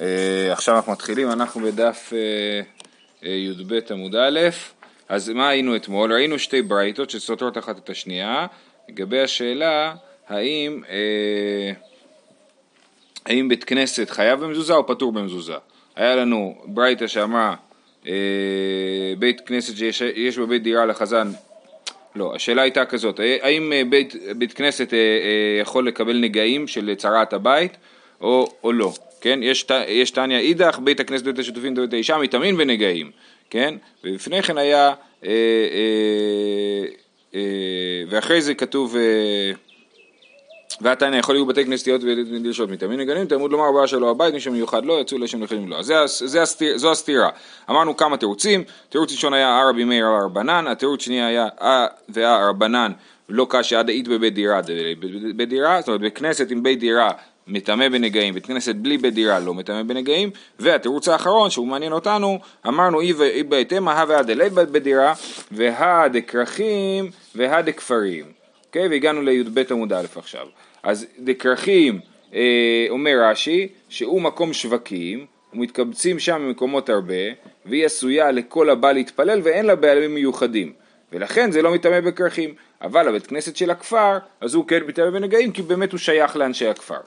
אה, עכשיו אנחנו מתחילים, אנחנו בדף אה, אה, י"ב עמוד א', אז מה היינו אתמול? ראינו שתי ברייתות שסותרות אחת את השנייה, לגבי השאלה האם, האם בית כנסת חייב במזוזה או פטור במזוזה. היה לנו ברייתה שאמרה בית כנסת שיש בו בית דירה לחזן לא, השאלה הייתה כזאת, האם בית, בית כנסת יכול לקבל נגעים של צרת הבית או, או לא? כן? יש, יש תניא אידך, בית הכנסת בית השותפים בית האישה מטמאים ונגעים, כן? ולפני כן היה, אה, אה, אה, ואחרי זה כתוב, אה, והתניא יכול להיות בתי כנסתיות ודרשות מטמאים ונגעים, תלמוד לומר הבעיה שלו הבית, מי שמיוחד לא, יצאו לשם לחיים לו. אז זה, הסתיר, זו הסתירה. אמרנו כמה תירוצים, תירוץ ראשון היה הרבי מאיר הרבנן, התירוץ שני היה אה והרבנן לא קשה עד האית בבית דירה, בבית דירה, זאת אומרת בכנסת עם בית דירה מטמא בנגעים, בית כנסת בלי בית דירה לא מטמא בנגעים, והתירוץ האחרון שהוא מעניין אותנו, אמרנו אי בהתאמה הווה דלית בדירה, והא דכרכים והא דכפרים, אוקיי? והגענו לי"ב עמוד א' עכשיו. אז דכרכים, אה, אומר רש"י, שהוא מקום שווקים, ומתקבצים שם ממקומות הרבה, והיא עשויה לכל הבא להתפלל ואין לה בעלים מיוחדים. ולכן זה לא מטמא בכרכים. אבל הבית כנסת של הכפר, אז הוא כן מטמא בנגעים, כי באמת הוא שייך לאנשי הכפר.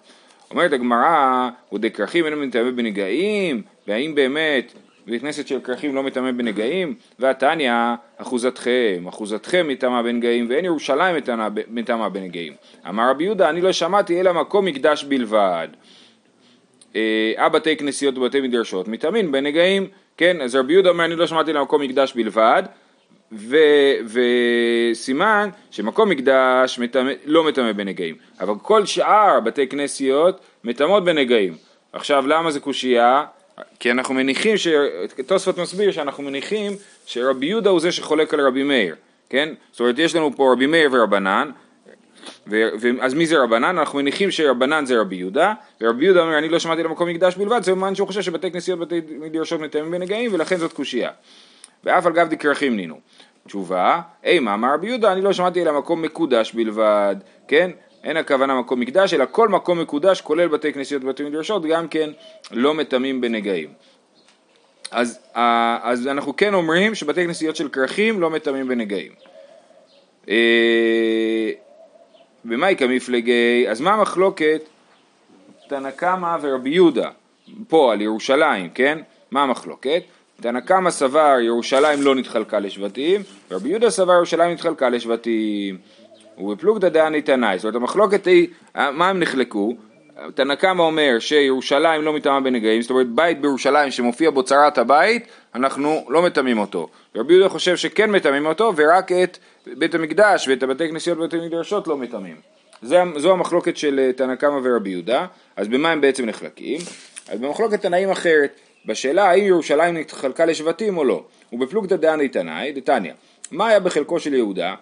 אומרת הגמרא, הוא דכרכים אינו מטמא בנגעים, והאם באמת בית כנסת של כרכים לא מטמא בנגעים? והתניא, אחוזתכם, אחוזתכם מטמא בנגעים, ואין ירושלים מטמא בנגעים. אמר רבי יהודה, אני לא שמעתי אלא מקום מקדש בלבד. אה, בתי כנסיות ובתי מדרשות מטמאים בנגעים, כן, אז רבי יהודה אומר אני לא שמעתי אלא מקום מקדש בלבד, וסימן שמקום מקדש מטמא, לא מטמא בנגעים, אבל כל שאר בתי כנסיות מטמאות בנגעים. עכשיו למה זה קושייה? כי אנחנו מניחים, ש... תוספות מסביר שאנחנו מניחים שרבי יהודה הוא זה שחולק על רבי מאיר, כן? זאת אומרת יש לנו פה רבי מאיר ורבנן, ו... ו... אז מי זה רבנן? אנחנו מניחים שרבנן זה רבי יהודה, ורבי יהודה אומר אני לא שמעתי למקום מקדש בלבד, זה מן שהוא חושב שבתי כנסיות ובתי מדרשות מטמאים בנגעים ולכן זאת קושייה. ואף על גב דקרחים נינו. תשובה, אימה אמר רבי יהודה, אני לא שמעתי אלא מקום מקודש בלבד, כן? אין הכוונה מקום מקדש, אלא כל מקום מקודש, כולל בתי כנסיות ובתי מדרשות, גם כן לא מטמאים בנגעים. אז, אז אנחנו כן אומרים שבתי כנסיות של כרכים לא מטמאים בנגעים. אה, במאי כמפלגי, אז מה המחלוקת תנא קמא ורבי יהודה, פה על ירושלים, כן? מה המחלוקת? תנא קמא סבר ירושלים לא נתחלקה לשבטים, ורבי יהודה סבר ירושלים נתחלקה לשבטים. ובפלוגתא דעני תנאי, זאת אומרת המחלוקת היא, מה הם נחלקו? תנא קמא אומר שירושלים לא מטמאה בנגעים, זאת אומרת בית בירושלים שמופיע בו צרת הבית, אנחנו לא מטמאים אותו. רבי יהודה חושב שכן מטמאים אותו, ורק את בית המקדש ואת הבתי כנסיות ובתי מדרשות לא מטמאים. זו המחלוקת של תנא קמא ורבי יהודה, אז במה הם בעצם נחלקים? אז במחלוקת תנאים אחרת, בשאלה האם ירושלים נתחלקה לשבטים או לא. ובפלוגתא דעני תנאי, דתניא, מה היה בחלקו של יהודה?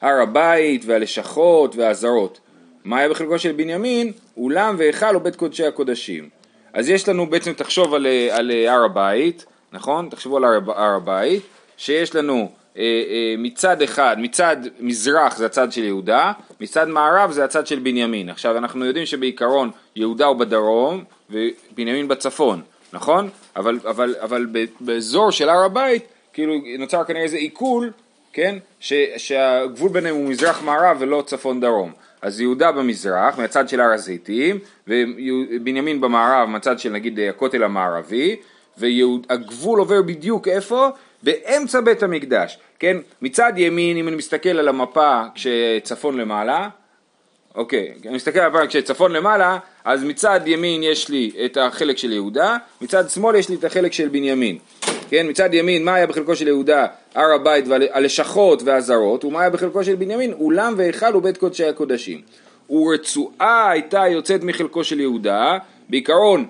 הר הבית והלשכות והעזרות. מה היה בחלקו של בנימין? אולם והיכל או בית קודשי הקודשים. אז יש לנו בעצם, תחשוב על, על הר הבית, נכון? תחשבו על הר הבית, שיש לנו אה, אה, מצד אחד, מצד מזרח זה הצד של יהודה, מצד מערב זה הצד של בנימין. עכשיו אנחנו יודעים שבעיקרון יהודה הוא בדרום ובנימין בצפון, נכון? אבל, אבל, אבל באזור של הר הבית כאילו נוצר כנראה איזה עיכול, כן? ש, שהגבול ביניהם הוא מזרח מערב ולא צפון דרום. אז יהודה במזרח, מהצד של הר הזיתים, ובנימין במערב, מהצד של נגיד הכותל המערבי, והגבול עובר בדיוק איפה? באמצע בית המקדש, כן? מצד ימין, אם אני מסתכל על המפה כשצפון למעלה, אוקיי, אני מסתכל על המפה כשצפון למעלה, אז מצד ימין יש לי את החלק של יהודה, מצד שמאל יש לי את החלק של בנימין. כן, מצד ימין, מה היה בחלקו של יהודה? הר הבית והלשכות והזרות, ומה היה בחלקו של בנימין? אולם והיכל ובית קודשי הקודשים. ורצועה הייתה יוצאת מחלקו של יהודה, בעיקרון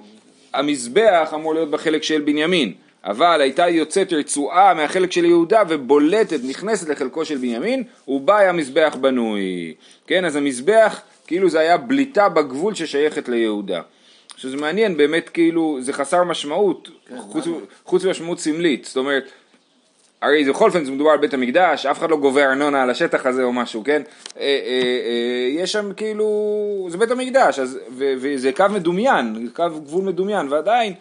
המזבח אמור להיות בחלק של בנימין, אבל הייתה יוצאת רצועה מהחלק של יהודה ובולטת, נכנסת לחלקו של בנימין, ובה היה מזבח בנוי. כן, אז המזבח, כאילו זה היה בליטה בגבול ששייכת ליהודה. שזה מעניין, באמת כאילו, זה חסר משמעות, כן, חוץ, חוץ משמעות סמלית, זאת אומרת, הרי בכל אופן זה מדובר על בית המקדש, אף אחד לא גובה ארנונה על השטח הזה או משהו, כן? אה, אה, אה, יש שם כאילו, זה בית המקדש, אז, ו, וזה קו מדומיין, קו גבול מדומיין, ועדיין,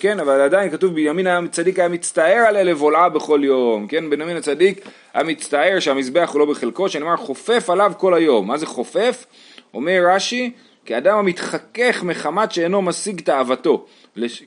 כן, אבל עדיין כתוב בנימין הצדיק היה מצטער על אלה בולעה בכל יום, כן? בנימין הצדיק היה מצטער שהמזבח הוא לא בחלקו, שנאמר חופף עליו כל היום. מה זה חופף? אומר רש"י, כאדם המתחכך מחמת שאינו משיג תאוותו,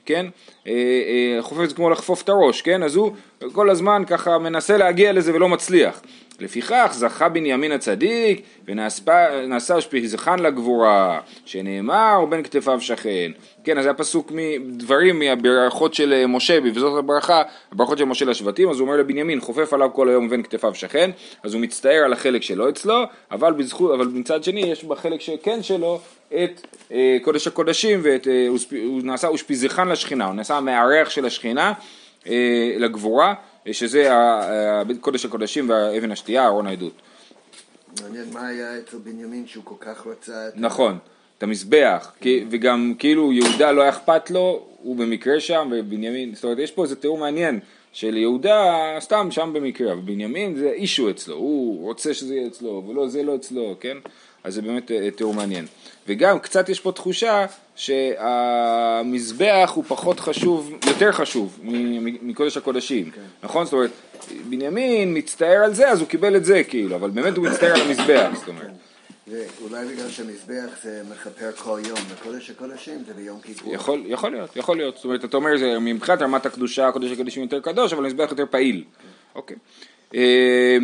כן? אה, אה, חופף זה כמו לחפוף את הראש, כן? אז הוא כל הזמן ככה מנסה להגיע לזה ולא מצליח. לפיכך זכה בנימין הצדיק ונעשה שפיזכן לגבורה, שנאמר בין כתפיו שכן. כן, אז זה הפסוק מדברים מהברכות של משה, וזאת הברכה, הברכות של משה לשבטים, אז הוא אומר לבנימין, חופף עליו כל היום ובין כתפיו שכן, אז הוא מצטער על החלק שלא אצלו, אבל, בזכות, אבל מצד שני יש בחלק שכן שלו את אה, קודש הקודשים, ואת, אה, הוא נעשה אושפיזכן לשכינה, הוא נעשה המארח של השכינה אה, לגבורה. שזה קודש הקודשים ואבן השתייה, ארון העדות. מעניין מה היה אצל בנימין שהוא כל כך רצה את... נכון, את המזבח, וגם כאילו יהודה לא היה אכפת לו, הוא במקרה שם, ובנימין, זאת אומרת יש פה איזה תיאור מעניין של יהודה סתם שם במקרה, אבל בנימין זה אישו אצלו, הוא רוצה שזה יהיה אצלו, ולא זה לא אצלו, כן? אז זה באמת אה, תיאור מעניין. וגם קצת יש פה תחושה שהמזבח הוא פחות חשוב, יותר חשוב מקודש הקודשים, כן. נכון? זאת אומרת, בנימין מצטער על זה אז הוא קיבל את זה כאילו, אבל באמת הוא מצטער על המזבח, זאת אומרת. ואולי בגלל שמזבח זה מכפר כל יום, וקודש הקודשים זה ביום כיפור. יכול, יכול להיות, יכול להיות. זאת אומרת, אתה אומר, מבחינת רמת הקדושה, קודש הקודשים יותר קדוש, אבל המזבח יותר פעיל. כן. אוקיי. אה,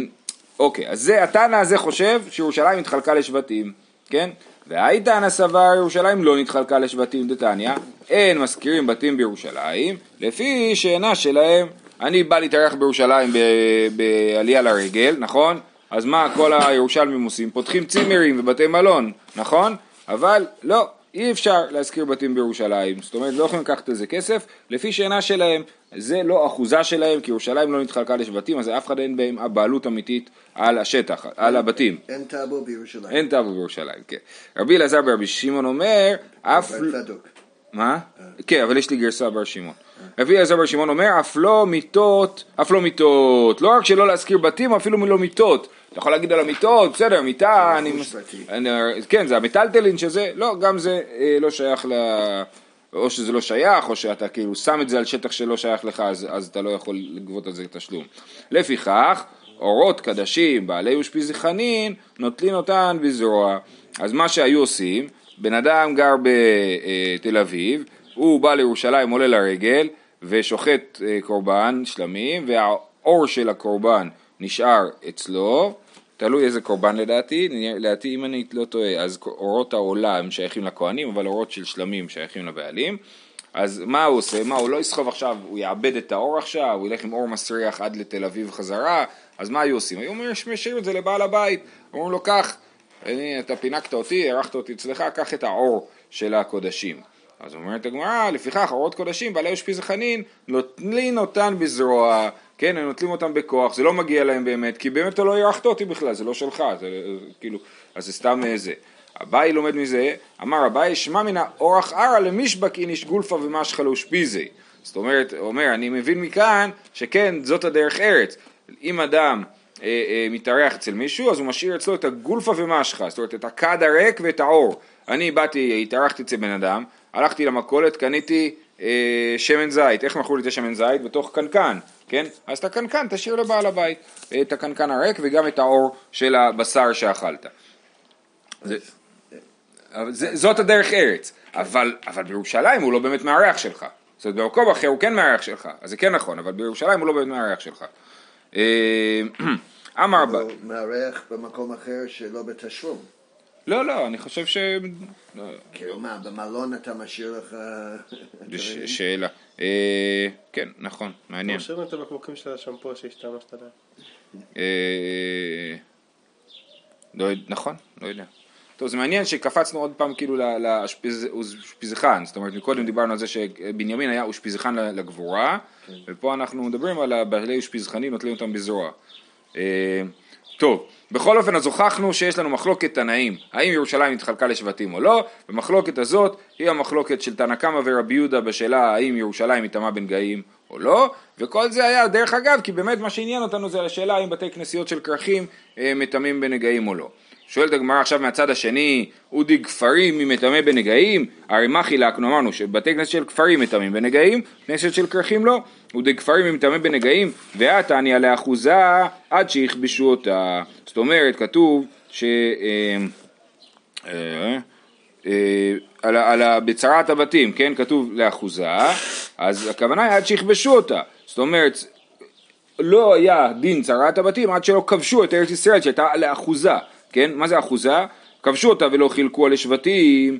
אוקיי, אז זה, התנא הזה חושב שירושלים התחלקה לשבטים, כן? והאיתנא סבר ירושלים לא נתחלקה לשבטים דתניא, אין מזכירים בתים בירושלים, לפי שאינה שלהם. אני בא להתארח בירושלים בעלייה לרגל, נכון? אז מה כל הירושלמים עושים? פותחים צימרים ובתי מלון, נכון? אבל לא, אי אפשר להשכיר בתים בירושלים, זאת אומרת לא יכולים לקחת איזה כסף לפי שאינה שלהם, זה לא אחוזה שלהם כי ירושלים לא נתחלקה לשבטים אז אף אחד אין בהם הבעלות אמיתית על השטח, על הבתים. אין טאבו בירושלים. אין טאבו בירושלים, כן. רבי אלעזר ברבי שמעון אומר, אף... מה? אה. כן, אבל יש לי גרסה בר שמעון. רבי אלעזר בר שמעון אומר, אף לא מיטות, אף לא מיטות, לא רק שלא להשכיר בתים, אפילו מלא מיטות. אתה יכול להגיד על המיטות, בסדר, מיטה, אני... כן, זה המטלטלין שזה, לא, גם זה אה, לא שייך ל... או שזה לא שייך, או שאתה כאילו שם את זה על שטח שלא שייך לך, אז, אז אתה לא יכול לגבות על זה תשלום. לפיכך, אורות קדשים, בעלי אושפיזי חנין, נוטלין אותן בזרוע. אז מה שהיו עושים, בן אדם גר בתל אביב, הוא בא לירושלים, עולה לרגל, ושוחט אה, קורבן שלמים, והאור של הקורבן נשאר אצלו, תלוי איזה קורבן לדעתי, לדעתי אם אני לא טועה, אז אורות העולה הם שייכים לכהנים, אבל אורות של שלמים שייכים לבעלים. אז מה הוא עושה? מה, הוא לא יסחוב עכשיו, הוא יאבד את האור עכשיו, הוא ילך עם אור מסריח עד לתל אביב חזרה, אז מה היו עושים? היו משאירים את זה לבעל הבית, אומרים לו, קח, אתה פינקת אותי, ארחת אותי אצלך, קח את האור של הקודשים. אז אומרת הגמרא, לפיכך אורות קודשים בעלי אושפיז חנין נוטלין אותן בזרוע, כן, הם נוטלים אותם בכוח, זה לא מגיע להם באמת, כי באמת אתה לא אירחת אותי בכלל, זה לא שלך, זה כאילו, אז זה סתם זה. אביי לומד מזה, אמר אביי, שמע מן האורח ערא למישבק איניש גולפה ומשכה לאושפיזי. זאת אומרת, אומר, אני מבין מכאן שכן, זאת הדרך ארץ. אם אדם אה, אה, מתארח אצל מישהו, אז הוא משאיר אצלו את הגולפה ומשכה, זאת אומרת, את הכד הריק ואת האור. אני באתי, התארחתי אצל בן אדם, הלכתי למכולת, קניתי אה, שמן זית, איך מכרו לי את השמן זית? בתוך קנקן, כן? אז את הקנקן תשאיר לבעל הבית, את הקנקן הריק וגם את האור של הבשר שאכלת. זה, זה, זאת הדרך ארץ, אבל, אבל בירושלים הוא לא באמת מארח שלך. זאת אומרת במקום אחר הוא כן מארח שלך, אז זה כן נכון, אבל בירושלים הוא לא באמת מארח שלך. אה, אמר... הוא מארח במקום אחר שלא בתשלום. לא, לא, אני חושב ש... כאילו מה, במלון אתה משאיר לך... שאלה. אה, כן, נכון, מעניין. אתה משאיר את הבקבוקים של השמפו שהשתמשת עליהם. אה, לא נכון, לא יודע. טוב, זה מעניין שקפצנו עוד פעם כאילו לאושפיזכן, זאת אומרת, מקודם דיברנו על זה שבנימין היה אושפיזכן לגבורה, כן. ופה אנחנו מדברים על בעלי אושפיזכנים, נוטלים אותם בזרוע. טוב, בכל אופן אז הוכחנו שיש לנו מחלוקת תנאים, האם ירושלים התחלקה לשבטים או לא, ומחלוקת הזאת היא המחלוקת של תנא קמא ורבי יהודה בשאלה האם ירושלים היא טמאה בן גאים או לא, וכל זה היה דרך אגב, כי באמת מה שעניין אותנו זה השאלה האם בתי כנסיות של כרכים אה, מטמאים בנגעים או לא. שואלת הגמרא עכשיו מהצד השני, אודי כפרים מי מטמא בנגעים? הרי מה חילקנו? אמרנו שבתי כנסת של כפרים מטמאים בנגעים, כנסת של כרכים לא. אודי כפרים מי מטמא בנגעים, ועתניא לאחוזה עד שיכבשו אותה. זאת אומרת, כתוב ש... אה, אה, אה, על, על, בצרת הבתים, כן, כתוב לאחוזה, אז הכוונה היא עד שיכבשו אותה. זאת אומרת, לא היה דין צרת הבתים עד שלא כבשו את ארץ ישראל שהייתה לאחוזה, כן? מה זה אחוזה? כבשו אותה ולא חילקו לשבטים,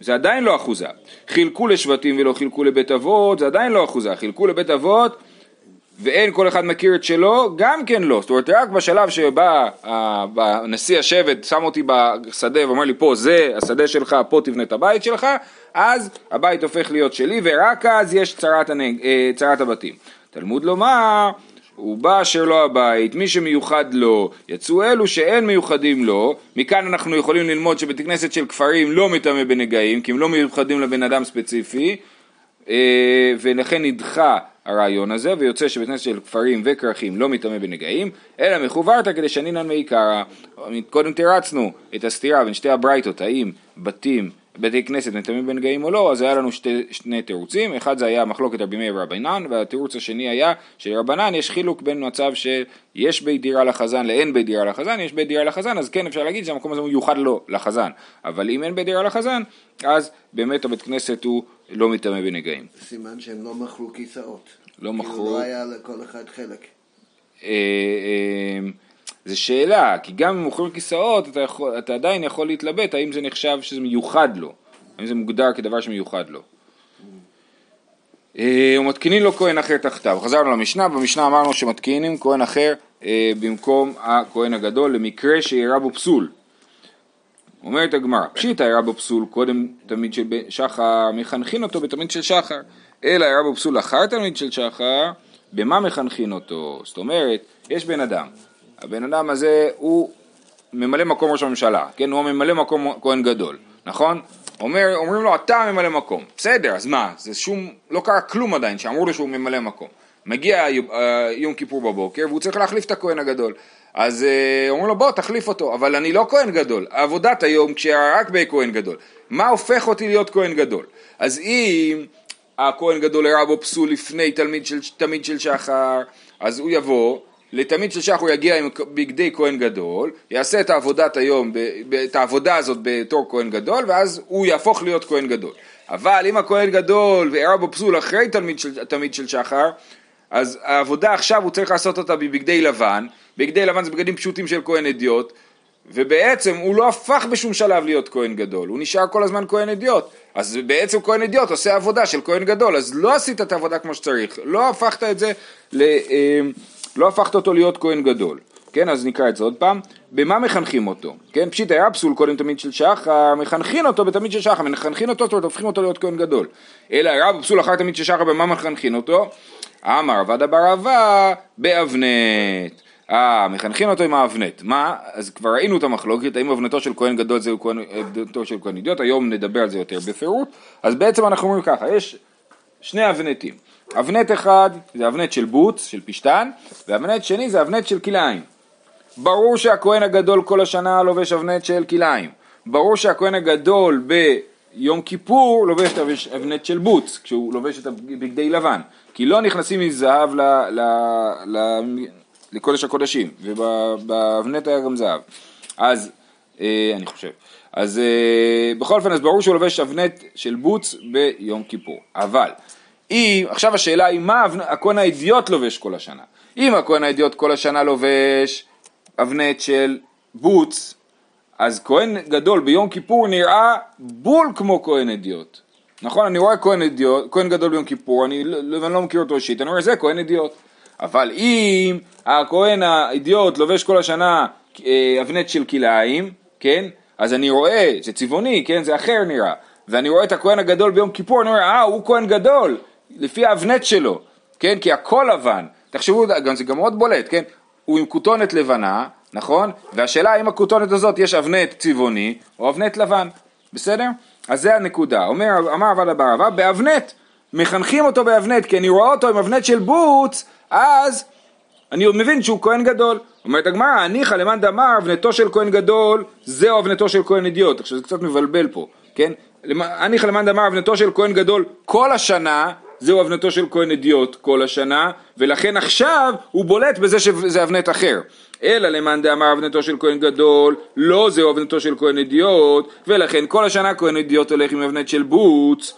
זה עדיין לא אחוזה. חילקו לשבטים ולא חילקו לבית אבות, זה עדיין לא אחוזה. חילקו לבית אבות ואין כל אחד מכיר את שלו, גם כן לא. זאת אומרת, רק בשלב שבא נשיא השבט, שם אותי בשדה ואומר לי, פה זה השדה שלך, פה תבנה את הבית שלך, אז הבית הופך להיות שלי, ורק אז יש צרת, הנג... אה, צרת הבתים. תלמוד לומר, הוא בא אשר לא הבית, מי שמיוחד לו, יצאו אלו שאין מיוחדים לו, מכאן אנחנו יכולים ללמוד שבית כנסת של כפרים לא מטמא בנגעים, כי הם לא מיוחדים לבן אדם ספציפי, אה, ולכן נדחה הרעיון הזה, ויוצא שבית כנסת של כפרים וכרכים לא מטמא בנגעים, אלא מחוברתא כדי שנינן מעיקרא. קודם תירצנו את הסתירה בין שתי הברייתות, האם בתים, בתי כנסת מטמאים בנגעים או לא, אז היה לנו שתי, שני תירוצים, אחד זה היה מחלוקת רבי מאיר ורבנן, והתירוץ השני היה שלרבנן יש חילוק בין מצב שיש בית דירה לחזן לאין בית דירה לחזן, יש בית דירה לחזן, אז כן אפשר להגיד שהמקום הזה מיוחד לו, לחזן, אבל אם אין בית דירה לחזן, אז באמת הבית כנסת הוא לא מטמא בנגעים. סימן שהם לא מכרו כיסאות. לא מכרו. כאילו לא היה לכל אחד חלק. אה, אה, זה שאלה, כי גם אם מוכרים כיסאות, אתה, יכול, אתה עדיין יכול להתלבט האם זה נחשב שזה מיוחד לו, האם זה מוגדר כדבר שמיוחד לו. אה, ומתקינים לו כהן אחר תחתיו. חזרנו למשנה, במשנה אמרנו שמתקינים כהן אחר במקום הכהן הגדול למקרה שאירע בו פסול. אומרת הגמרא, פשיטא אירע בו פסול קודם תמיד של שחר, מחנכין אותו בתמיד של שחר. אלא היה בו פסול אחר תלמיד של שחר, במה מחנכין אותו? זאת אומרת, יש בן אדם, הבן אדם הזה הוא ממלא מקום ראש הממשלה, כן? הוא ממלא מקום כהן גדול, נכון? אומר, אומרים לו אתה ממלא מקום, בסדר, אז מה? זה שום, לא קרה כלום עדיין שאמרו לו שהוא ממלא מקום. מגיע אה, יום כיפור בבוקר והוא צריך להחליף את הכהן הגדול. אז אה, אומרים לו בוא תחליף אותו, אבל אני לא כהן גדול, עבודת היום כשרק בכהן גדול. מה הופך אותי להיות כהן גדול? אז אם הכהן גדול הראה בו פסול לפני תלמיד של, תמיד של שחר, אז הוא יבוא, לתמיד של שחר הוא יגיע עם בגדי כהן גדול, יעשה את העבודת היום, את העבודה הזאת בתור כהן גדול, ואז הוא יהפוך להיות כהן גדול. אבל אם הכהן גדול והראה בו פסול אחרי תלמיד של, תמיד של שחר, אז העבודה עכשיו הוא צריך לעשות אותה בבגדי לבן, בגדי לבן זה בגדים פשוטים של כהן אדיוט, ובעצם הוא לא הפך בשום שלב להיות כהן גדול, הוא נשאר כל הזמן כהן אדיוט. אז בעצם כהן אדיוט עושה עבודה של כהן גדול, אז לא עשית את העבודה כמו שצריך, לא הפכת את זה, ל, אה, לא הפכת אותו להיות כהן גדול. כן, אז נקרא את זה עוד פעם. במה מחנכים אותו? כן, פשיט היה פסול קודם תמיד של שחר, מחנכים אותו בתמיד של שחר, מחנכים אותו, זאת אומרת, הופכים אותו להיות כהן גדול. אלא רב פסול אחר תמיד של שחר, במה מחנכים אותו? אמר עבד אבר אבה באבנת. אה, מחנכים אותו עם האבנט. מה? אז כבר ראינו את המחלוקת, האם אבנתו של כהן גדול זה אבנתו של כהן אידיוט, היום נדבר על זה יותר בפירוט. אז בעצם אנחנו אומרים ככה, יש שני אבנטים. אבנט אחד זה אבנט של בוץ, של פשטן, ואבנט שני זה אבנט של כלאיים. ברור שהכהן הגדול כל השנה לובש אבנט של כלאיים. ברור שהכהן הגדול ביום כיפור לובש אבנט של בוץ, כשהוא לובש את הבגדי לבן. כי לא נכנסים מזהב ל, ל, ל, לקודש הקודשים, ובאבנט היה גם זהב. אז, אה, אני חושב. אז אה, בכל אופן, אז ברור שהוא לובש אבנט של בוץ ביום כיפור. אבל, אם, עכשיו השאלה היא מה הכהן האידיוט לובש כל השנה. אם הכהן האידיוט כל השנה לובש אבנט של בוץ, אז כהן גדול ביום כיפור נראה בול כמו כהן אידיוט. נכון? אני רואה כהן אידיוט, כהן גדול ביום כיפור, אני, לא, אני לא מכיר אותו אישית, אני רואה זה כהן אידיוט. אבל אם הכהן האידיוט לובש כל השנה אה, אבנט של כלאיים, כן? אז אני רואה, זה צבעוני, כן? זה אחר נראה. ואני רואה את הכהן הגדול ביום כיפור, אני אומר, אה, הוא כהן גדול, לפי האבנט שלו, כן? כי הכל לבן. תחשבו, גם, זה גם מאוד בולט, כן? הוא עם כותונת לבנה, נכון? והשאלה האם הכותונת הזאת יש אבנט צבעוני או אבנט לבן, בסדר? אז זה הנקודה. אומר, אמר רב אדא, באבנט מחנכים אותו באבנט, כי אני רואה אותו עם אבנט של בוץ, אז אני מבין שהוא כהן גדול. אומרת הגמרא, הניחא למאן דאמר אבנתו של כהן גדול, זהו אבנתו של כהן אידיוט. עכשיו זה קצת מבלבל פה, כן? הניחא למאן דאמר אבנתו של כהן גדול כל השנה, זהו אבנתו של כהן אידיוט כל השנה, ולכן עכשיו הוא בולט בזה שזה אבנט אחר. אלא למאן דאמר אבנתו של כהן גדול, לא זהו אבנתו של כהן אידיוט, ולכן כל השנה כהן אידיוט הולך עם אבנט של בוץ,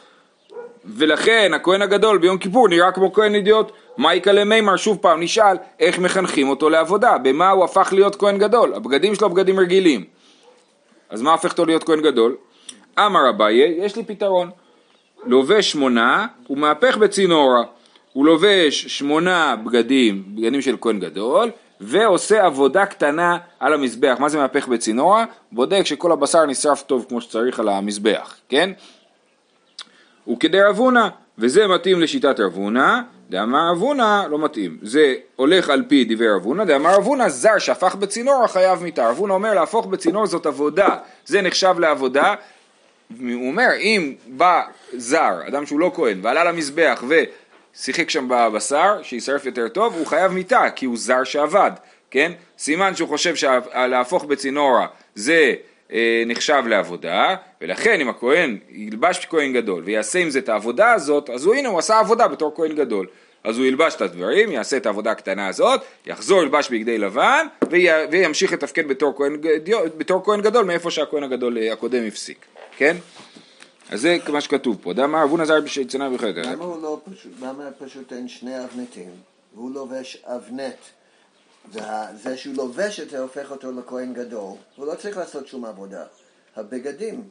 ולכן הכהן הגדול ביום כיפור נראה כמו כהן אידיוט. מייקה למימר שוב פעם נשאל איך מחנכים אותו לעבודה, במה הוא הפך להיות כהן גדול, הבגדים שלו בגדים רגילים. אז מה הופך אותו להיות כהן גדול? אמר אביי, יש לי פתרון. לובש שמונה ומהפך בצינורה. הוא לובש שמונה בגדים, בגדים של כהן גדול, ועושה עבודה קטנה על המזבח. מה זה מהפך בצינורה? בודק שכל הבשר נשרף טוב כמו שצריך על המזבח, כן? וכדי רבונה, וזה מתאים לשיטת רבונה, דאמר רבונה לא מתאים, זה הולך על פי דברי רבונה, דאמר רבונה זר שהפך בצינור החייב מיתה, רבונה אומר להפוך בצינור זאת עבודה, זה נחשב לעבודה, הוא אומר אם בא זר, אדם שהוא לא כהן, ועלה למזבח ושיחק שם בבשר, שישרף יותר טוב, הוא חייב מיתה, כי הוא זר שעבד, כן? סימן שהוא חושב שלהפוך בצינורה זה אה, נחשב לעבודה, ולכן אם הכהן ילבש כהן גדול ויעשה עם זה את העבודה הזאת, אז הוא הנה הוא עשה עבודה בתור כהן גדול. אז הוא ילבש את הדברים, יעשה את העבודה הקטנה הזאת, יחזור ילבש בגדי לבן וימשיך לתפקד בתור בתור כהן גדול מאיפה שהכהן הגדול אה, הקודם הפסיק, כן? אז זה מה שכתוב פה, דאמר אבו נזר בשצנה וחדר. למה הוא לא פשוט, למה פשוט אין שני אבנטים והוא לובש אבנט וזה שהוא לובש את זה הופך אותו לכהן גדול, הוא לא צריך לעשות שום עבודה. הבגדים.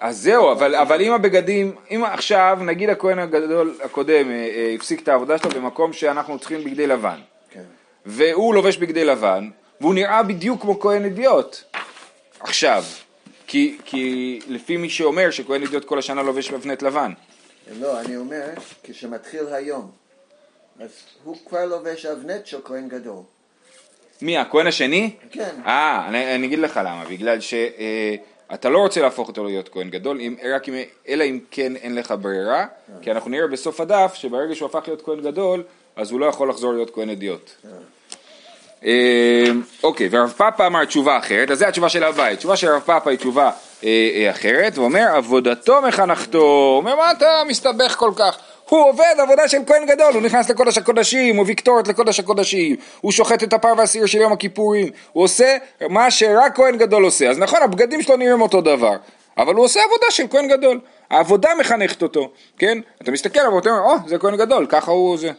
אז זהו, אבל, אבל אם הבגדים, אם עכשיו נגיד הכהן הגדול הקודם אה, אה, הפסיק את העבודה שלו במקום שאנחנו צריכים בגדי לבן, כן. והוא לובש בגדי לבן, והוא נראה בדיוק כמו כהן אידיוט עכשיו, כי, כי לפי מי שאומר שכהן אידיוט כל השנה לובש מבנט לבן. לא, אני אומר, כשמתחיל היום, אז הוא כבר לובש אבנט של כהן גדול. מי, הכהן השני? כן. אה, אני, אני אגיד לך למה, בגלל שאתה אה, לא רוצה להפוך אותו להיות כהן גדול, אם, רק אם, אלא אם כן אין לך ברירה, אה. כי אנחנו נראה בסוף הדף שברגע שהוא הפך להיות כהן גדול, אז הוא לא יכול לחזור להיות כהן אדיוט. אה. אה, אוקיי, ורב פאפה אמר תשובה אחרת, אז זו התשובה של הבית. תשובה של רב פאפה היא תשובה אה, אה, אחרת, ואומר עבודתו מחנכתו, אומר מה אתה מסתבך כל כך? הוא עובד עבודה של כהן גדול, הוא נכנס לקודש הקודשים, הוא ויקטורת לקודש הקודשים, הוא שוחט את הפר והסיר של יום הכיפורים, הוא עושה מה שרק כהן גדול עושה. אז נכון, הבגדים שלו נראים אותו דבר, אבל הוא עושה עבודה של כהן גדול. העבודה מחנכת אותו, כן? אתה מסתכל עליו ואתה אומר, או, זה כהן גדול, ככה הוא זה.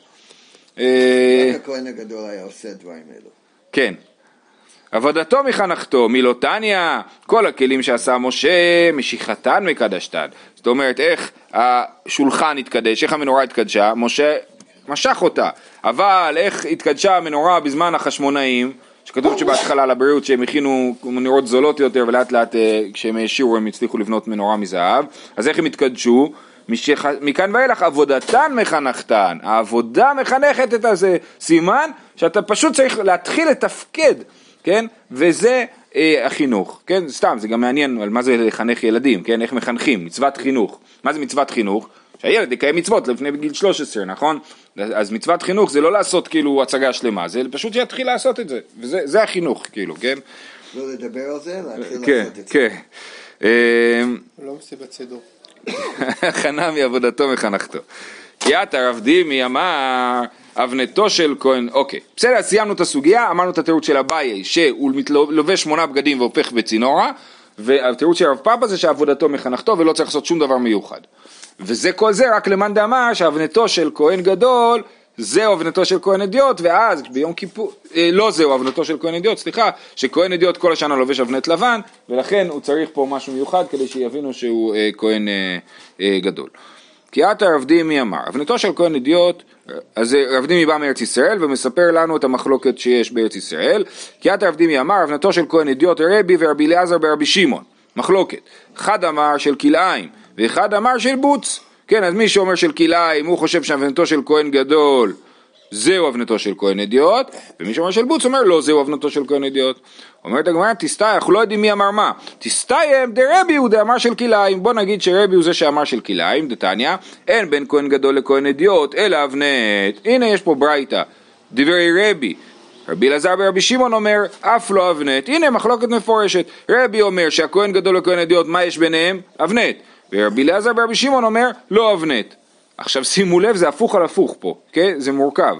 אה, רק הכהן הגדול היה עושה דברים אלו. כן. עבודתו מחנכתו, מילותניא, כל הכלים שעשה משה, משיכתן מקדשתן. זאת אומרת, איך השולחן התקדש, איך המנורה התקדשה, משה משך אותה. אבל איך התקדשה המנורה בזמן החשמונאים, שכתוב שבהתחלה לבריאות שהם הכינו מנורות זולות יותר ולאט לאט אה, כשהם העשירו הם הצליחו לבנות מנורה מזהב, אז איך הם התקדשו? משח... מכאן ואילך עבודתן מחנכתן, העבודה מחנכת את הזה, סימן שאתה פשוט צריך להתחיל לתפקד כן? וזה אה, החינוך, כן? סתם, זה גם מעניין על מה זה לחנך ילדים, כן? איך מחנכים, מצוות חינוך. מה זה מצוות חינוך? שהילד יקיים מצוות לפני בגיל 13, נכון? אז מצוות חינוך זה לא לעשות כאילו הצגה שלמה, זה פשוט שיתחיל לעשות את זה, וזה החינוך, כאילו, כן? לא לדבר על זה, להתחיל כן, לעשות את זה. כן, כן. לא מסיבת סידור. הכנה מעבודתו מחנכתו. כי את הרב דימי אמר אבנתו של כהן, אוקיי, בסדר, סיימנו את הסוגיה, אמרנו את התירוץ של אביי, שהוא לובש שמונה בגדים והופך בצינורה, והתירוץ של הרב פאפה זה שעבודתו מחנכתו ולא צריך לעשות שום דבר מיוחד. וזה כל זה רק למאן דאמר שאבנתו של כהן גדול זהו אבנתו של כהן אדיוט, ואז ביום כיפור, אה, לא זהו אבנתו של כהן אדיוט, סליחה, שכהן אדיוט כל השנה לובש אבנט לבן, ולכן הוא צריך פה משהו מיוחד כדי שיבינו שהוא אה, כהן אה, אה, גדול. כי עתה רב דימי אמר, אבנתו של כהן אדיוט אז רב דימי בא מארץ ישראל ומספר לנו את המחלוקת שיש בארץ ישראל. כי עתה רב דימי אמר, אבנתו של כהן אדיוט רבי ורבי אליעזר ברבי שמעון. מחלוקת. אחד אמר של כלאיים ואחד אמר של בוץ. כן, אז מי שאומר של כלאיים הוא חושב שאבנתו של כהן גדול זהו אבנתו של כהן אדיוט, ומי שאומר של בוץ אומר לא זהו אבנתו של כהן אדיוט. אומרת הגמרא, תסתיים, אנחנו לא יודעים מי אמר מה. תסתיים דרבי הוא דאמר של כלאיים. בוא נגיד שרבי הוא זה שאמר של כלאיים, דתניא, אין בין כהן גדול לכהן אדיוט, אלא אבנט. הנה יש פה ברייתא, דברי רבי. רבי אלעזר ורבי שמעון אומר, אף לא אבנט. הנה מחלוקת מפורשת. רבי אומר שהכהן גדול לכהן אדיוט, מה יש ביניהם? אבנט. ורבי אלעזר ורבי שמעון אומר, לא אבנט. עכשיו שימו לב, זה הפוך על הפוך פה, כן? זה מורכב.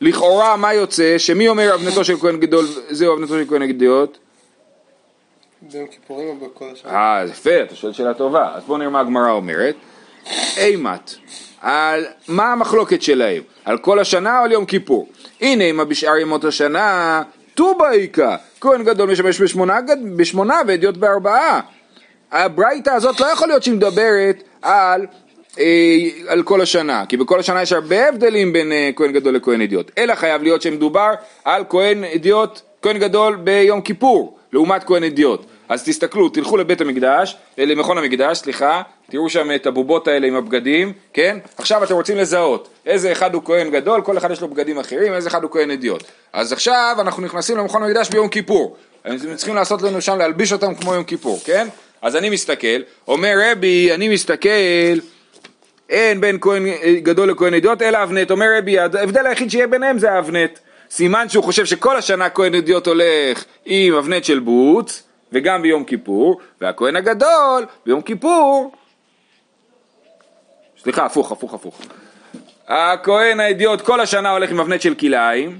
לכאורה מה יוצא? שמי אומר אבנתו של כהן גדול, זהו אבנתו של כהן אדיוט? ביום כיפורים או בכל השנה? אה, יפה, אתה שואל שאלה טובה. אז בואו נראה מה הגמרא אומרת. אימת, על מה המחלוקת שלהם? על כל השנה או על יום כיפור? הנה, אם בשאר ימות השנה, טובה איכה, כהן גדול משמש בשמונה, בשמונה ואדיוט בארבעה. הברייתא הזאת לא יכול להיות שהיא מדברת על, על כל השנה, כי בכל השנה יש הרבה הבדלים בין אה, כהן גדול לכהן אדיוט, אלא חייב להיות שמדובר על כהן אדיוט, כהן גדול ביום כיפור, לעומת כהן אדיוט. אז תסתכלו, תלכו לבית המקדש, אה, למכון המקדש, סליחה, תראו שם את הבובות האלה עם הבגדים, כן? עכשיו אתם רוצים לזהות איזה אחד הוא כהן גדול, כל אחד יש לו בגדים אחרים, איזה אחד הוא כהן אדיוט. אז עכשיו אנחנו נכנסים למכון המקדש ביום כיפור. הם צריכים לעשות לנו שם, להלביש אותם כמו יום כיפור, כן? אז אני מסתכל, אומר רבי, אני מסתכל, אין בין כהן גדול לכהן אדיוט אלא אבנט, אומר רבי, ההבדל היחיד שיהיה ביניהם זה האבנט. סימן שהוא חושב שכל השנה כהן אדיוט הולך עם אבנט של בוץ, וגם ביום כיפור, והכהן הגדול ביום כיפור, סליחה, הפוך, הפוך, הפוך. הכהן האדיוט כל השנה הולך עם אבנט של כלאיים,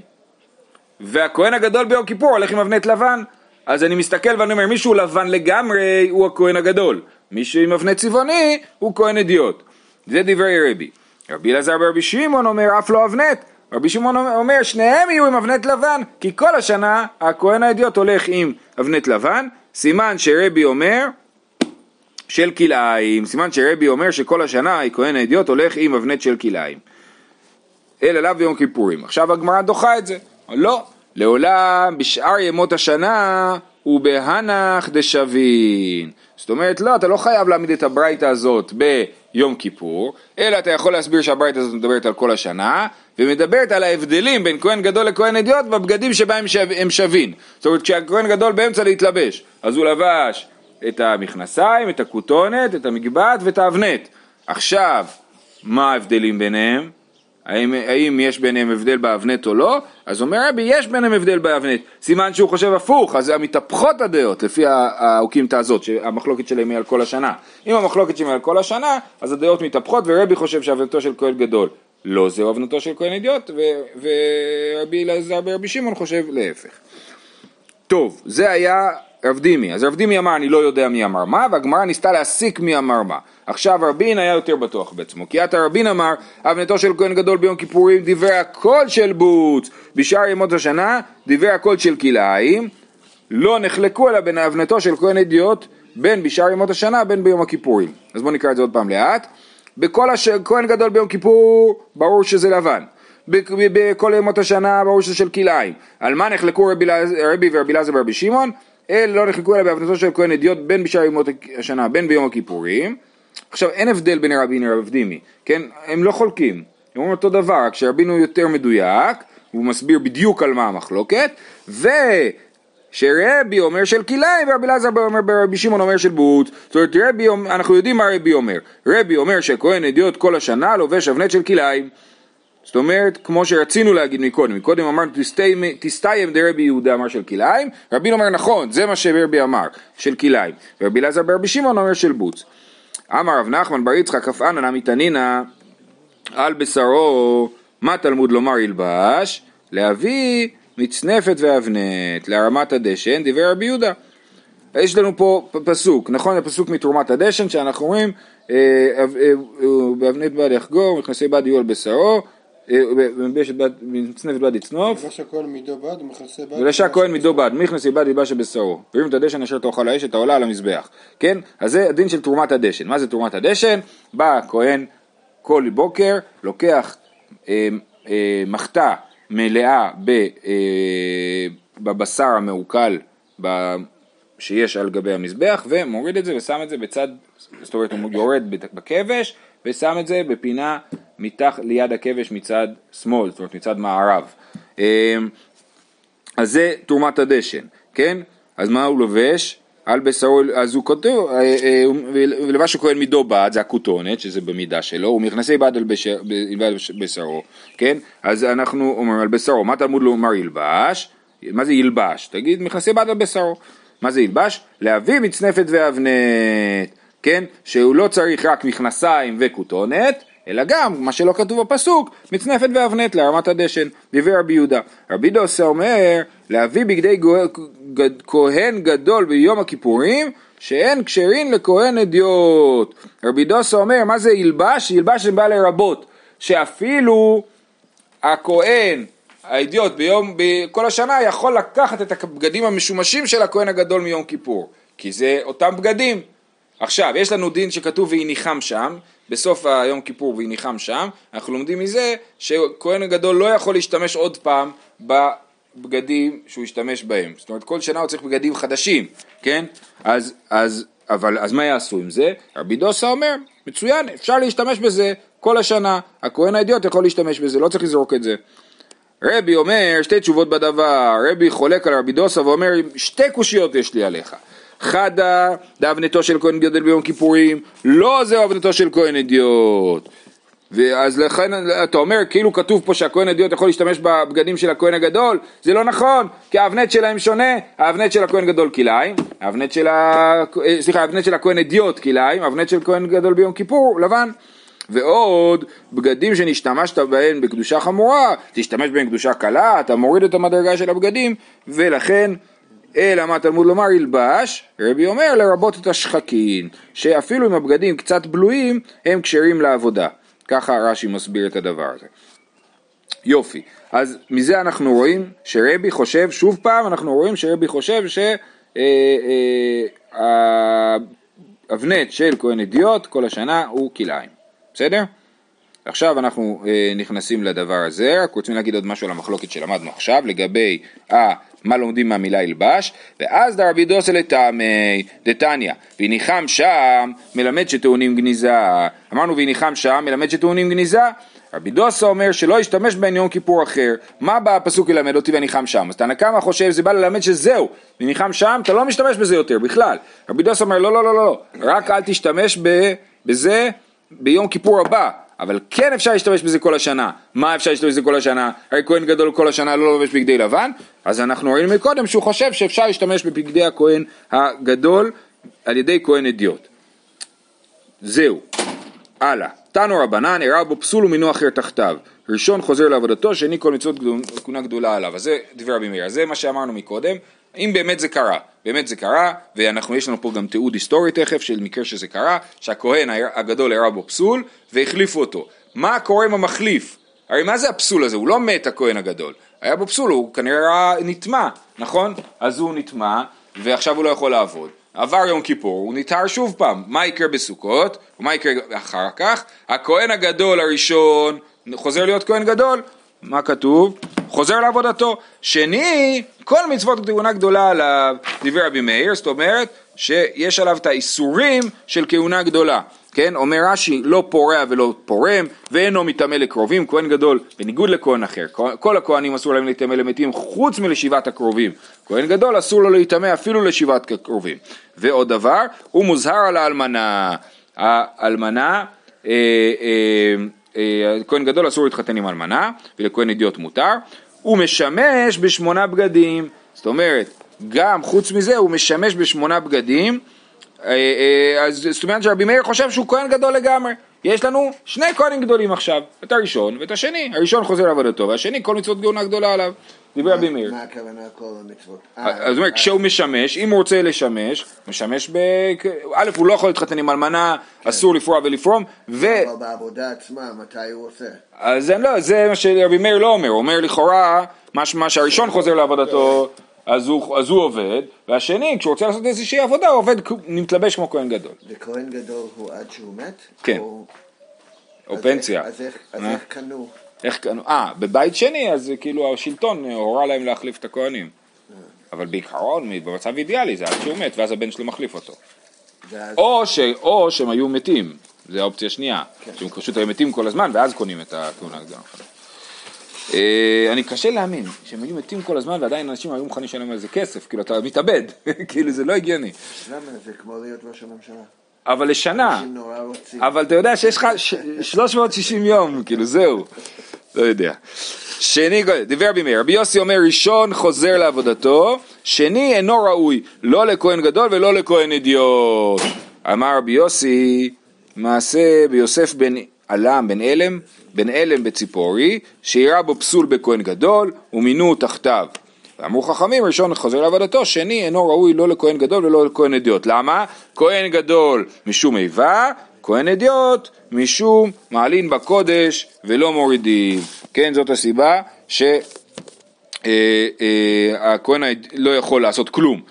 והכהן הגדול ביום כיפור הולך עם אבנט לבן. אז אני מסתכל ואני אומר, מישהו לבן לגמרי הוא הכהן הגדול, מישהו עם אבנט צבעוני הוא כהן אדיוט. זה דברי רבי. רבי אלעזר ורבי שמעון אומר, אף לא אבנט. רבי שמעון אומר, שניהם יהיו עם אבנט לבן, כי כל השנה הכהן האדיוט הולך עם אבנט לבן, סימן שרבי אומר, של כלאיים, סימן שרבי אומר שכל השנה הכהן האדיוט הולך עם אבנט של כלאיים. אלא לאו ביום כיפורים. עכשיו הגמרא דוחה את זה. לא, לעולם בשאר ימות השנה הוא בהנח דשבין. זאת אומרת, לא, אתה לא חייב להעמיד את הברייתא הזאת ביום כיפור, אלא אתה יכול להסביר שהברייתא הזאת מדברת על כל השנה, ומדברת על ההבדלים בין כהן גדול לכהן אדיוט בבגדים שבהם שו, הם שווים. זאת אומרת, כשהכהן גדול באמצע להתלבש, אז הוא לבש את המכנסיים, את הכותונת, את המגבעת ואת האבנט. עכשיו, מה ההבדלים ביניהם? האם, האם יש ביניהם הבדל באבנט או לא? אז אומר רבי, יש ביניהם הבדל באבנט. סימן שהוא חושב הפוך, אז מתהפכות הדעות לפי האוקימתא הזאת, שהמחלוקת שלהם היא על כל השנה. אם המחלוקת שלהם היא על כל השנה, אז הדעות מתהפכות, ורבי חושב שאבנתו של כהן גדול לא זהו אבנתו של כהן אידיוט, ורבי אלעזר ברבי שמעון חושב להפך. טוב, זה היה רב דימי. אז רב דימי אמר, אני לא יודע מי אמר מה, והגמרא ניסתה להסיק מי אמר מה. עכשיו רבין היה יותר בטוח בעצמו, כי עתה רבין אמר, אבנתו של כהן גדול ביום כיפורים דיבר הקול של בוץ, בשאר ימות השנה דיבר הקול של כלאיים, לא נחלקו אלא בין אבנתו של כהן אדיוט בין בשאר ימות השנה בין ביום הכיפורים. אז בואו נקרא את זה עוד פעם לאט. בכל הש... כהן גדול ביום כיפור ברור שזה לבן. בכל ימות השנה ברור שזה של כלאיים. על מה נחלקו רבי, רבי ורבי אלעזר ורבי שמעון? אלה לא נחלקו אלא באבנתו של כהן אדיוט בין בשאר ימות השנה בין ביום הכיפורים. עכשיו אין הבדל בין רבין לרב דימי, כן? הם לא חולקים, הם אומרים אותו דבר, רק שרבינו יותר מדויק, הוא מסביר בדיוק על מה המחלוקת, ושרבי אומר של כלאיים ורבי אלעזר אומר ברבי שמעון אומר של בוץ, זאת אומרת רבי, אנחנו יודעים מה רבי אומר, רבי אומר שכהן אדיוט כל השנה לובש אבנט של כלאיים, זאת אומרת, כמו שרצינו להגיד מקודם, מקודם אמרנו תסתיים דרבי יהודה אמר של כלאיים, רבין אומר נכון, זה מה שרבי אמר, של כלאיים, ורבי אלעזר ברבי שמעון אומר של בוץ. אמר רב נחמן בר יצחק כף עננה מתנינא על בשרו מה תלמוד לומר ילבש? להביא מצנפת ואבנט להרמת הדשן דברי רבי יהודה. יש לנו פה פסוק, נכון? זה פסוק מתרומת הדשן שאנחנו אומרים באבנט בד יחגור, מכנסי בד יהיו על בשרו מצנפת בד יצנוף ולשע הכהן מידו בד, מכנסי בד ילבש בשרו ואם את הדשן אשר תאכל האש את העולה על המזבח כן? אז זה הדין של תרומת הדשן מה זה תרומת הדשן? בא הכהן כל בוקר לוקח אה, אה, מחתה מלאה אה, בבשר המעוקל שיש על גבי המזבח ומוריד את זה ושם את זה בצד, זאת אומרת הוא יורד בכבש ושם את זה בפינה מתח ליד הכבש מצד שמאל, זאת אומרת מצד מערב. אז זה תרומת הדשן, כן? אז מה הוא לובש? על בשרו, אז הוא כותב, אה, אה, ולבש הכהן מידו בד, זה הכותונת, שזה במידה שלו, ומכנסי בד על בשרו, כן? אז אנחנו אומרים על בשרו, מה תלמוד לומר ילבש? מה זה ילבש? תגיד מכנסי בד על בשרו. מה זה ילבש? להביא מצנפת ואבנת, כן? שהוא לא צריך רק מכנסיים וכותונת, אלא גם, מה שלא כתוב בפסוק, מצנפת ואבנת להרמת הדשן, דברי רבי יהודה. רבי דוסה אומר, להביא בגדי כהן גדול ביום הכיפורים, שאין כשרין לכהן אדיוט. רבי דוסה אומר, מה זה ילבש? ילבש זה בא לרבות, שאפילו הכהן, האידיוט, ביום, בכל השנה יכול לקחת את הבגדים המשומשים של הכהן הגדול מיום כיפור, כי זה אותם בגדים. עכשיו, יש לנו דין שכתוב והניחם שם, בסוף היום כיפור והניחם שם, אנחנו לומדים מזה שכהן הגדול לא יכול להשתמש עוד פעם בבגדים שהוא השתמש בהם. זאת אומרת, כל שנה הוא צריך בגדים חדשים, כן? אז, אז, אבל, אז מה יעשו עם זה? רבי דוסה אומר, מצוין, אפשר להשתמש בזה כל השנה, הכהן האידיוט יכול להשתמש בזה, לא צריך לזרוק את זה. רבי אומר שתי תשובות בדבר, רבי חולק על רבי דוסה ואומר שתי קושיות יש לי עליך. חדה דאבנתו של כהן גדול ביום כיפורים, לא זהו אבנתו של כהן אדיוט. ואז לכן אתה אומר כאילו כתוב פה שהכהן אדיוט יכול להשתמש בבגדים של הכהן הגדול, זה לא נכון, כי האבנט שלהם שונה, האבנט של הכהן גדול כלאיים, האבנט של ה... סליחה, האבנט של הכהן אדיוט כלאיים, האבנט של כהן גדול ביום כיפור לבן. ועוד בגדים שנשתמשת בהם בקדושה חמורה, תשתמש בהם בקדושה קלה, אתה מוריד את המדרגה של הבגדים, ולכן אלא מה תלמוד לומר ילבש, רבי אומר לרבות את השחקין, שאפילו אם הבגדים קצת בלויים, הם כשרים לעבודה. ככה רש"י מסביר את הדבר הזה. יופי, אז מזה אנחנו רואים שרבי חושב, שוב פעם אנחנו רואים שרבי חושב שהאבנט של כהן אדיוט כל השנה הוא כלאיים, בסדר? עכשיו אנחנו אה, נכנסים לדבר הזה, רק רוצים להגיד עוד משהו על המחלוקת שלמדנו עכשיו לגבי אה, מה לומדים מהמילה ילבש, ואז דרבי דוסה לטעמי דתניא, והניחם שם מלמד שטעונים גניזה, אמרנו והניחם שם מלמד שטעונים גניזה, רבי דוסה אומר שלא ישתמש בהן יום כיפור אחר, מה בא הפסוק ללמד אותי והניחם שם? אז תנא קמא חושב זה בא ללמד שזהו, וניחם שם אתה לא משתמש בזה יותר בכלל, רבי דוסה אומר לא לא לא לא, רק אל תשתמש בזה ביום כיפור הבא, אבל כן אפשר להשתמש בזה כל השנה. מה אפשר להשתמש בזה כל השנה? הרי כהן גדול כל השנה לא לובש בגדי לבן, אז אנחנו ראינו מקודם שהוא חושב שאפשר להשתמש בבגדי הכהן הגדול על ידי כהן אדיוט. זהו. הלאה. תנו רבנן, הראה בו פסול ומינו אחר תחתיו. ראשון חוזר לעבודתו, שני כל מצוות כהונה גדולה עליו. אז זה דבר רבי מאיר. זה מה שאמרנו מקודם. אם באמת זה קרה, באמת זה קרה, ואנחנו, יש לנו פה גם תיעוד היסטורי תכף של מקרה שזה קרה, שהכהן הגדול הראה בו פסול והחליפו אותו. מה קורה עם המחליף? הרי מה זה הפסול הזה? הוא לא מת הכהן הגדול. היה בו פסול, הוא כנראה נטמע, נכון? אז הוא נטמע, ועכשיו הוא לא יכול לעבוד. עבר יום כיפור, הוא נטהר שוב פעם. מה יקרה בסוכות? ומה יקרה אחר כך? הכהן הגדול הראשון חוזר להיות כהן גדול. מה כתוב? חוזר לעבודתו. שני, כל מצוות כהונה גדולה עליו, דיבר רבי מאיר, זאת אומרת שיש עליו את האיסורים של כהונה גדולה. כן, אומר רש"י, לא פורע ולא פורם, ואינו מטמא לקרובים, כהן גדול, בניגוד לכהן אחר. כל הכהנים אסור להם להיטמא למתים חוץ מלשבעת הקרובים. כהן גדול אסור לו להיטמא אפילו לשבעת הקרובים. ועוד דבר, הוא מוזהר על האלמנה. האלמנה, אה, אה, כהן גדול אסור להתחתן עם אלמנה, ולכהן אידיוט מותר. הוא משמש בשמונה בגדים, זאת אומרת, גם חוץ מזה הוא משמש בשמונה בגדים, אז זאת אומרת שרבי מאיר חושב שהוא כהן גדול לגמרי. יש לנו שני כהנים גדולים עכשיו, את הראשון ואת השני. הראשון חוזר לעבודתו, והשני כל מצוות גאונה גדולה עליו. דיבר רבי מאיר. מה הכוונה כל המצוות? אז הוא אומר, כשהוא משמש, אם הוא רוצה לשמש, משמש ב... א', הוא לא יכול להתחתן עם אלמנה, אסור לפרוע ולפרום, ו... אבל בעבודה עצמה, מתי הוא עושה? אז לא, זה מה שרבי מאיר לא אומר, הוא אומר לכאורה, מה שהראשון חוזר לעבודתו, אז הוא, אז הוא עובד, והשני, כשהוא רוצה לעשות איזושהי עבודה, הוא עובד, מתלבש כמו כהן גדול. וכהן גדול הוא עד שהוא מת? כן. או, או אז פנסיה. איך- אז איך אז אה? איך קנו? איך קנו? אה, בבית שני, אז כאילו השלטון הורה להם להחליף את הכהנים. אבל בעיקרון, במצב אידיאלי, זה עד שהוא מת, ואז הבן שלו מחליף אותו. או, ש, או שהם היו מתים, זה האופציה השנייה. כן. שהם פשוט היו מתים כל הזמן, ואז קונים את הכהונה הגדולה. אה, אני קשה להאמין שהם היו מתים כל הזמן ועדיין אנשים היו מוכנים לשלם על זה כסף, כאילו אתה מתאבד, כאילו זה לא הגיוני. למה? זה כמו להיות ראש הממשלה. אבל לשנה. אבל אתה יודע שיש לך ש- 360 יום, כאילו זהו, לא יודע. שני, דיבר רבי מאיר, רבי יוסי אומר ראשון חוזר לעבודתו, שני אינו ראוי, לא לכהן גדול ולא לכהן אדיוט. אמר רבי יוסי, מעשה ביוסף בן עלם בן אלם, בן אלם בציפורי, שאירע בו פסול בכהן גדול, ומינו תחתיו. ואמרו חכמים, ראשון חוזר לעבודתו, שני אינו ראוי לא לכהן גדול ולא לכהן אדיוט. למה? כהן גדול משום איבה, כהן אדיוט משום מעלין בקודש ולא מורידים. כן, זאת הסיבה שהכהן לא יכול לעשות כלום.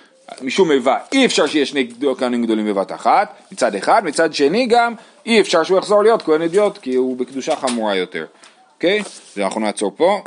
משום איבה, אי אפשר שיהיה שני כהנים גדולים בבת אחת, מצד אחד, מצד שני גם אי אפשר שהוא יחזור להיות כהן אדיוט כי הוא בקדושה חמורה יותר. אוקיי? אז אנחנו נעצור פה.